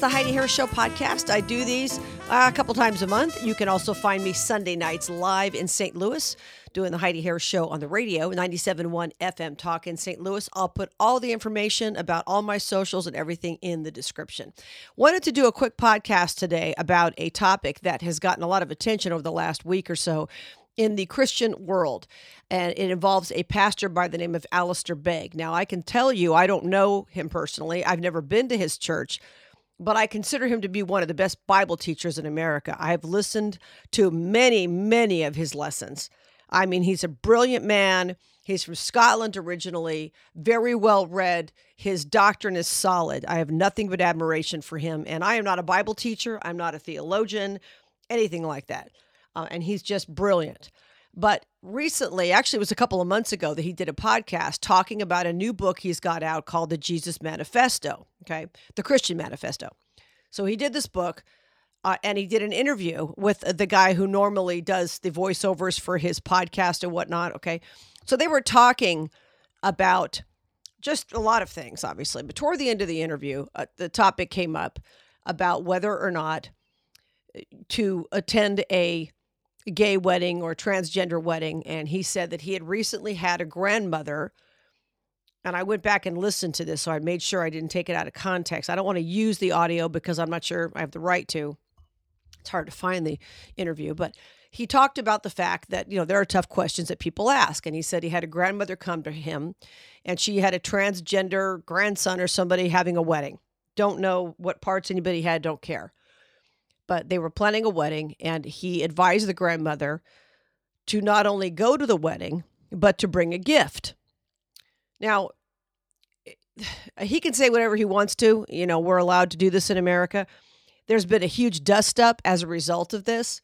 the Heidi Harris Show podcast. I do these uh, a couple times a month. You can also find me Sunday nights live in St. Louis doing the Heidi Harris Show on the radio, 97.1 FM Talk in St. Louis. I'll put all the information about all my socials and everything in the description. Wanted to do a quick podcast today about a topic that has gotten a lot of attention over the last week or so in the Christian world. And it involves a pastor by the name of Alistair Begg. Now, I can tell you, I don't know him personally, I've never been to his church. But I consider him to be one of the best Bible teachers in America. I have listened to many, many of his lessons. I mean, he's a brilliant man. He's from Scotland originally, very well read. His doctrine is solid. I have nothing but admiration for him. And I am not a Bible teacher, I'm not a theologian, anything like that. Uh, and he's just brilliant. But recently, actually, it was a couple of months ago that he did a podcast talking about a new book he's got out called The Jesus Manifesto, okay? The Christian Manifesto. So he did this book uh, and he did an interview with the guy who normally does the voiceovers for his podcast and whatnot. Okay. So they were talking about just a lot of things, obviously. But toward the end of the interview, uh, the topic came up about whether or not uh, to attend a gay wedding or transgender wedding. And he said that he had recently had a grandmother. And I went back and listened to this, so I made sure I didn't take it out of context. I don't want to use the audio because I'm not sure I have the right to it's hard to find the interview, but he talked about the fact that, you know, there are tough questions that people ask. And he said he had a grandmother come to him and she had a transgender grandson or somebody having a wedding. Don't know what parts anybody had, don't care. But they were planning a wedding and he advised the grandmother to not only go to the wedding, but to bring a gift. Now, eh, he can say whatever he wants to. You know, we're allowed to do this in America. There's been a huge dust up as a result of this.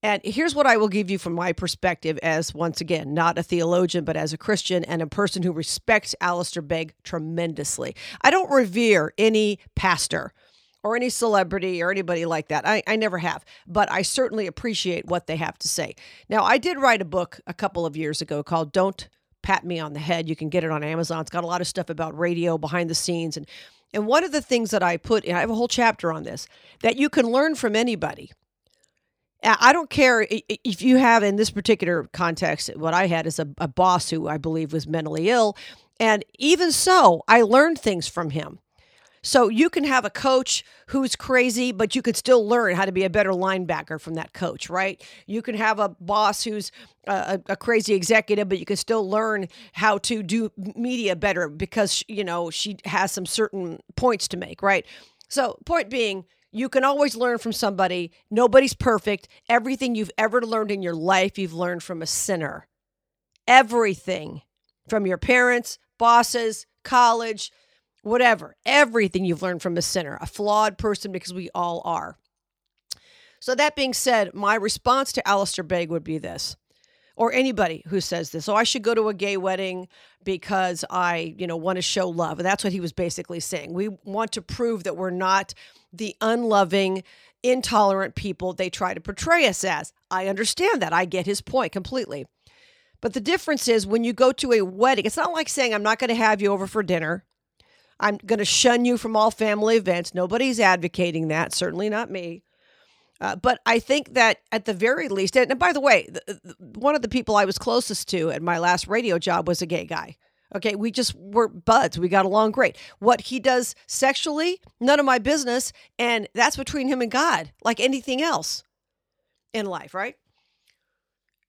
And here's what I will give you from my perspective as, once again, not a theologian, but as a Christian and a person who respects Alistair Begg tremendously. I don't revere any pastor or any celebrity or anybody like that. I, I never have, but I certainly appreciate what they have to say. Now, I did write a book a couple of years ago called Don't Pat Me on the Head. You can get it on Amazon. It's got a lot of stuff about radio behind the scenes and and one of the things that I put, and I have a whole chapter on this, that you can learn from anybody. I don't care if you have, in this particular context, what I had is a, a boss who I believe was mentally ill. And even so, I learned things from him. So you can have a coach who's crazy, but you could still learn how to be a better linebacker from that coach, right? You can have a boss who's a, a crazy executive, but you can still learn how to do media better because, you know, she has some certain points to make, right? So, point being, you can always learn from somebody. Nobody's perfect. Everything you've ever learned in your life, you've learned from a sinner. Everything from your parents, bosses, college, whatever, everything you've learned from a sinner, a flawed person, because we all are. So, that being said, my response to Alistair Begg would be this, or anybody who says this. Oh, I should go to a gay wedding because I, you know, want to show love. And that's what he was basically saying. We want to prove that we're not the unloving, intolerant people they try to portray us as. I understand that. I get his point completely. But the difference is when you go to a wedding, it's not like saying, I'm not going to have you over for dinner. I'm going to shun you from all family events. Nobody's advocating that, certainly not me. Uh, but I think that at the very least, and, by the way, the, the, one of the people I was closest to at my last radio job was a gay guy. Okay, we just were buds. We got along great. What he does sexually, none of my business. And that's between him and God, like anything else in life, right?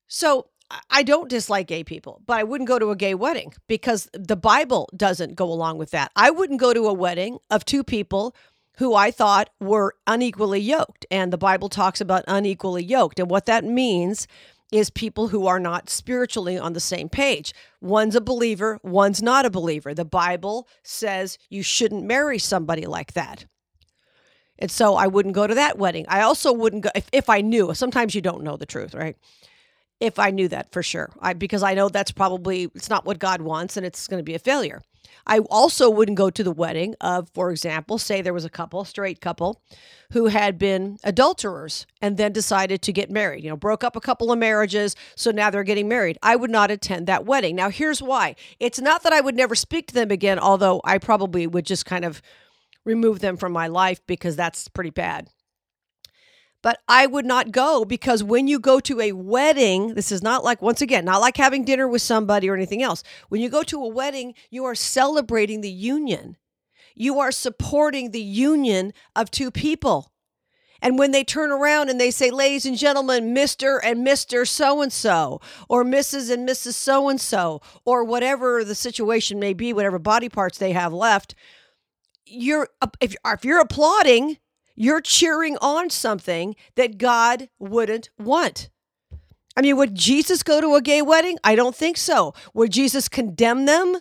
So I don't dislike gay people, but I wouldn't go to a gay wedding because the Bible doesn't go along with that. I wouldn't go to a wedding of two people who I thought were unequally yoked. And the Bible talks about unequally yoked. And what that means is people who are not spiritually on the same page. One's a believer, one's not a believer. The Bible says you shouldn't marry somebody like that. And so I wouldn't go to that wedding. I also wouldn't go if, if I knew. Sometimes you don't know the truth, right? If I knew that for sure. I because I know that's probably it's not what God wants and it's going to be a failure. I also wouldn't go to the wedding of, for example, say there was a couple, straight couple, who had been adulterers and then decided to get married. You know, broke up a couple of marriages, so now they're getting married. I would not attend that wedding. Now, here's why. It's not that I would never speak to them again, although I probably would just kind of remove them from my life because that's pretty bad. But I would not go because when you go to a wedding, this is not like, once again, not like having dinner with somebody or anything else. When you go to a wedding, you are celebrating the union. You are supporting the union of two people. And when they turn around and they say, ladies and gentlemen, Mr. and Mr. So and so, or Mrs. and Mrs. So and so, or whatever the situation may be, whatever body parts they have left, you're if, if you're applauding, you're cheering on something that God wouldn't want. I mean, would Jesus go to a gay wedding? I don't think so. Would Jesus condemn them?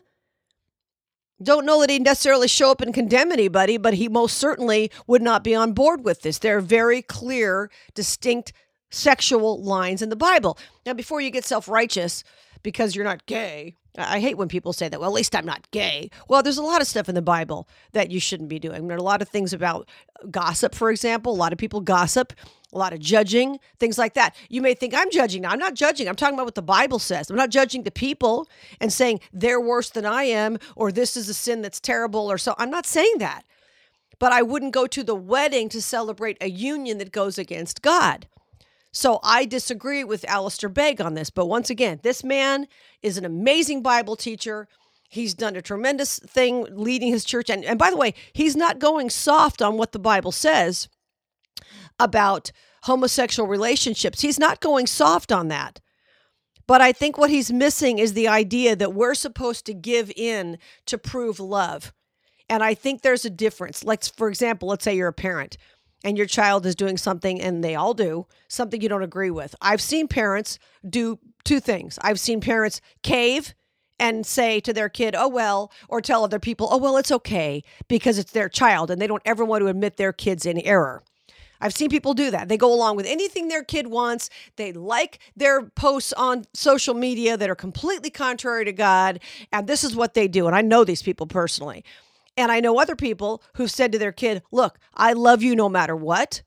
Don't know that he'd necessarily show up and condemn anybody, but he most certainly would not be on board with this. There are very clear, distinct sexual lines in the Bible. Now, before you get self righteous because you're not gay, I hate when people say that. Well, at least I'm not gay. Well, there's a lot of stuff in the Bible that you shouldn't be doing. There are a lot of things about gossip, for example. A lot of people gossip, a lot of judging, things like that. You may think I'm judging. Now, I'm not judging. I'm talking about what the Bible says. I'm not judging the people and saying they're worse than I am or this is a sin that's terrible or so. I'm not saying that. But I wouldn't go to the wedding to celebrate a union that goes against God. So I disagree with Alistair Begg on this. But once again, this man is an amazing Bible teacher. He's done a tremendous thing leading his church. And, and by the way, he's not going soft on what the Bible says about homosexual relationships. He's not going soft on that. But I think what he's missing is the idea that we're supposed to give in to prove love. And I think there's a difference. Like, for example, let's say you're a parent and your child is doing something, and they all do, something you don't agree with. I've seen parents do two things. I've seen parents cave and say to their kid, oh, well, or tell other people, oh, well, it's okay because it's their child and they don't ever want to admit their kid's in error. I've seen people do that. They go along with anything their kid wants. They like their posts on social media that are completely contrary to God. And this is what they do. And I know these people personally. And I know other people who've said to their kid, Look, I love you no matter what,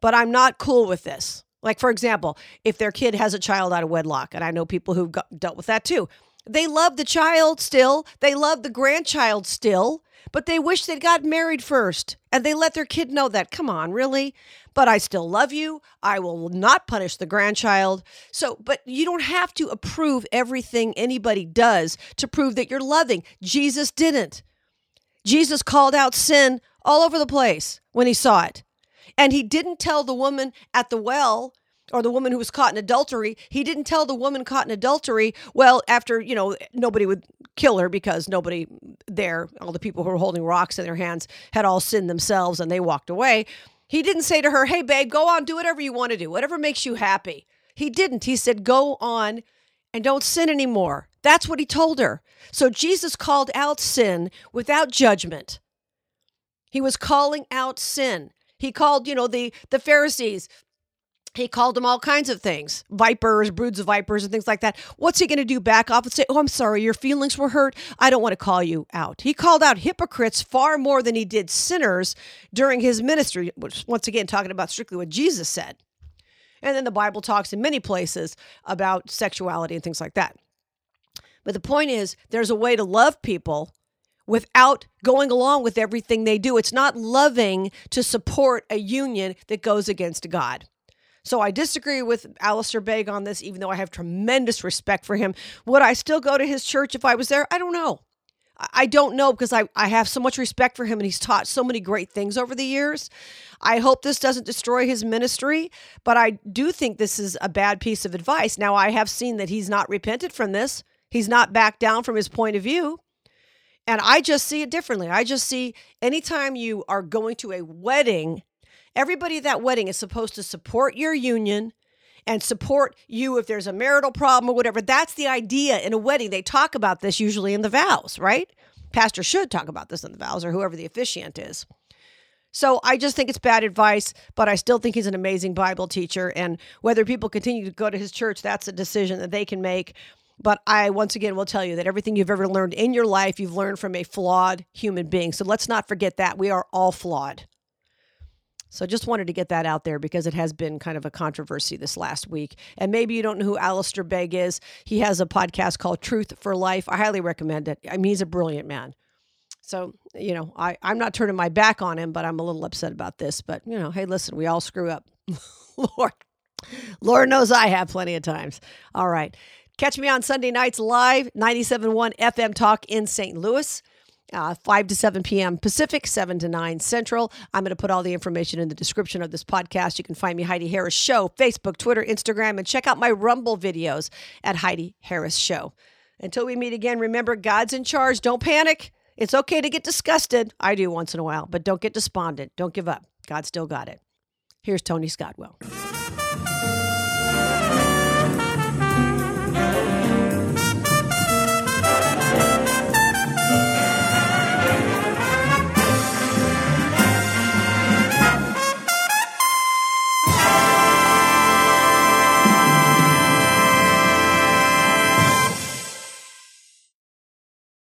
but I'm not cool with this. Like, for example, if their kid has a child out of wedlock, and I know people who've got, dealt with that too, they love the child still, they love the grandchild still, but they wish they'd got married first. And they let their kid know that. Come on, really? But I still love you. I will not punish the grandchild. So, but you don't have to approve everything anybody does to prove that you're loving. Jesus didn't. Jesus called out sin all over the place when he saw it. And he didn't tell the woman at the well or the woman who was caught in adultery, he didn't tell the woman caught in adultery, well, after, you know, nobody would kill her because nobody there, all the people who were holding rocks in their hands, had all sinned themselves and they walked away. He didn't say to her, hey, babe, go on, do whatever you want to do, whatever makes you happy. He didn't. He said, go on and don't sin anymore. That's what he told her. So Jesus called out sin without judgment. He was calling out sin. He called, you know, the the Pharisees he called them all kinds of things vipers, broods of vipers, and things like that. What's he going to do? Back off and say, Oh, I'm sorry, your feelings were hurt. I don't want to call you out. He called out hypocrites far more than he did sinners during his ministry, which, once again, talking about strictly what Jesus said. And then the Bible talks in many places about sexuality and things like that. But the point is, there's a way to love people without going along with everything they do. It's not loving to support a union that goes against God. So I disagree with Alistair Begg on this, even though I have tremendous respect for him. Would I still go to his church if I was there? I don't know. I don't know because I, I have so much respect for him and he's taught so many great things over the years. I hope this doesn't destroy his ministry, but I do think this is a bad piece of advice. Now, I have seen that he's not repented from this, he's not backed down from his point of view. And I just see it differently. I just see anytime you are going to a wedding, everybody at that wedding is supposed to support your union and support you if there's a marital problem or whatever. That's the idea in a wedding. They talk about this usually in the vows, right? Pastor should talk about this in the vows or whoever the officiant is. So I just think it's bad advice, but I still think he's an amazing Bible teacher. And whether people continue to go to his church, that's a decision that they can make. But I, once again, will tell you that everything you've ever learned in your life, you've learned from a flawed human being. So let's not forget that. We are all flawed. So I just wanted to get that out there because it has been kind of a controversy this last week. And maybe you don't know who Alistair Begg is. He has a podcast called Truth for Life. I highly recommend it. I mean, he's a brilliant man. So, you know, I, I'm not turning my back on him, but I'm a little upset about this. But, you know, hey, listen, we all screw up. Lord, Lord knows I have plenty of times. All right. Catch me on Sunday nights live, 97.1 FM Talk in St. Louis. Uh, 5 to 7 p.m. Pacific, 7 to 9 Central. I'm going to put all the information in the description of this podcast. You can find me, Heidi Harris Show, Facebook, Twitter, Instagram, and check out my Rumble videos at Heidi Harris Show. Until we meet again, remember God's in charge. Don't panic. It's okay to get disgusted. I do once in a while, but don't get despondent. Don't give up. God still got it. Here's Tony Scottwell.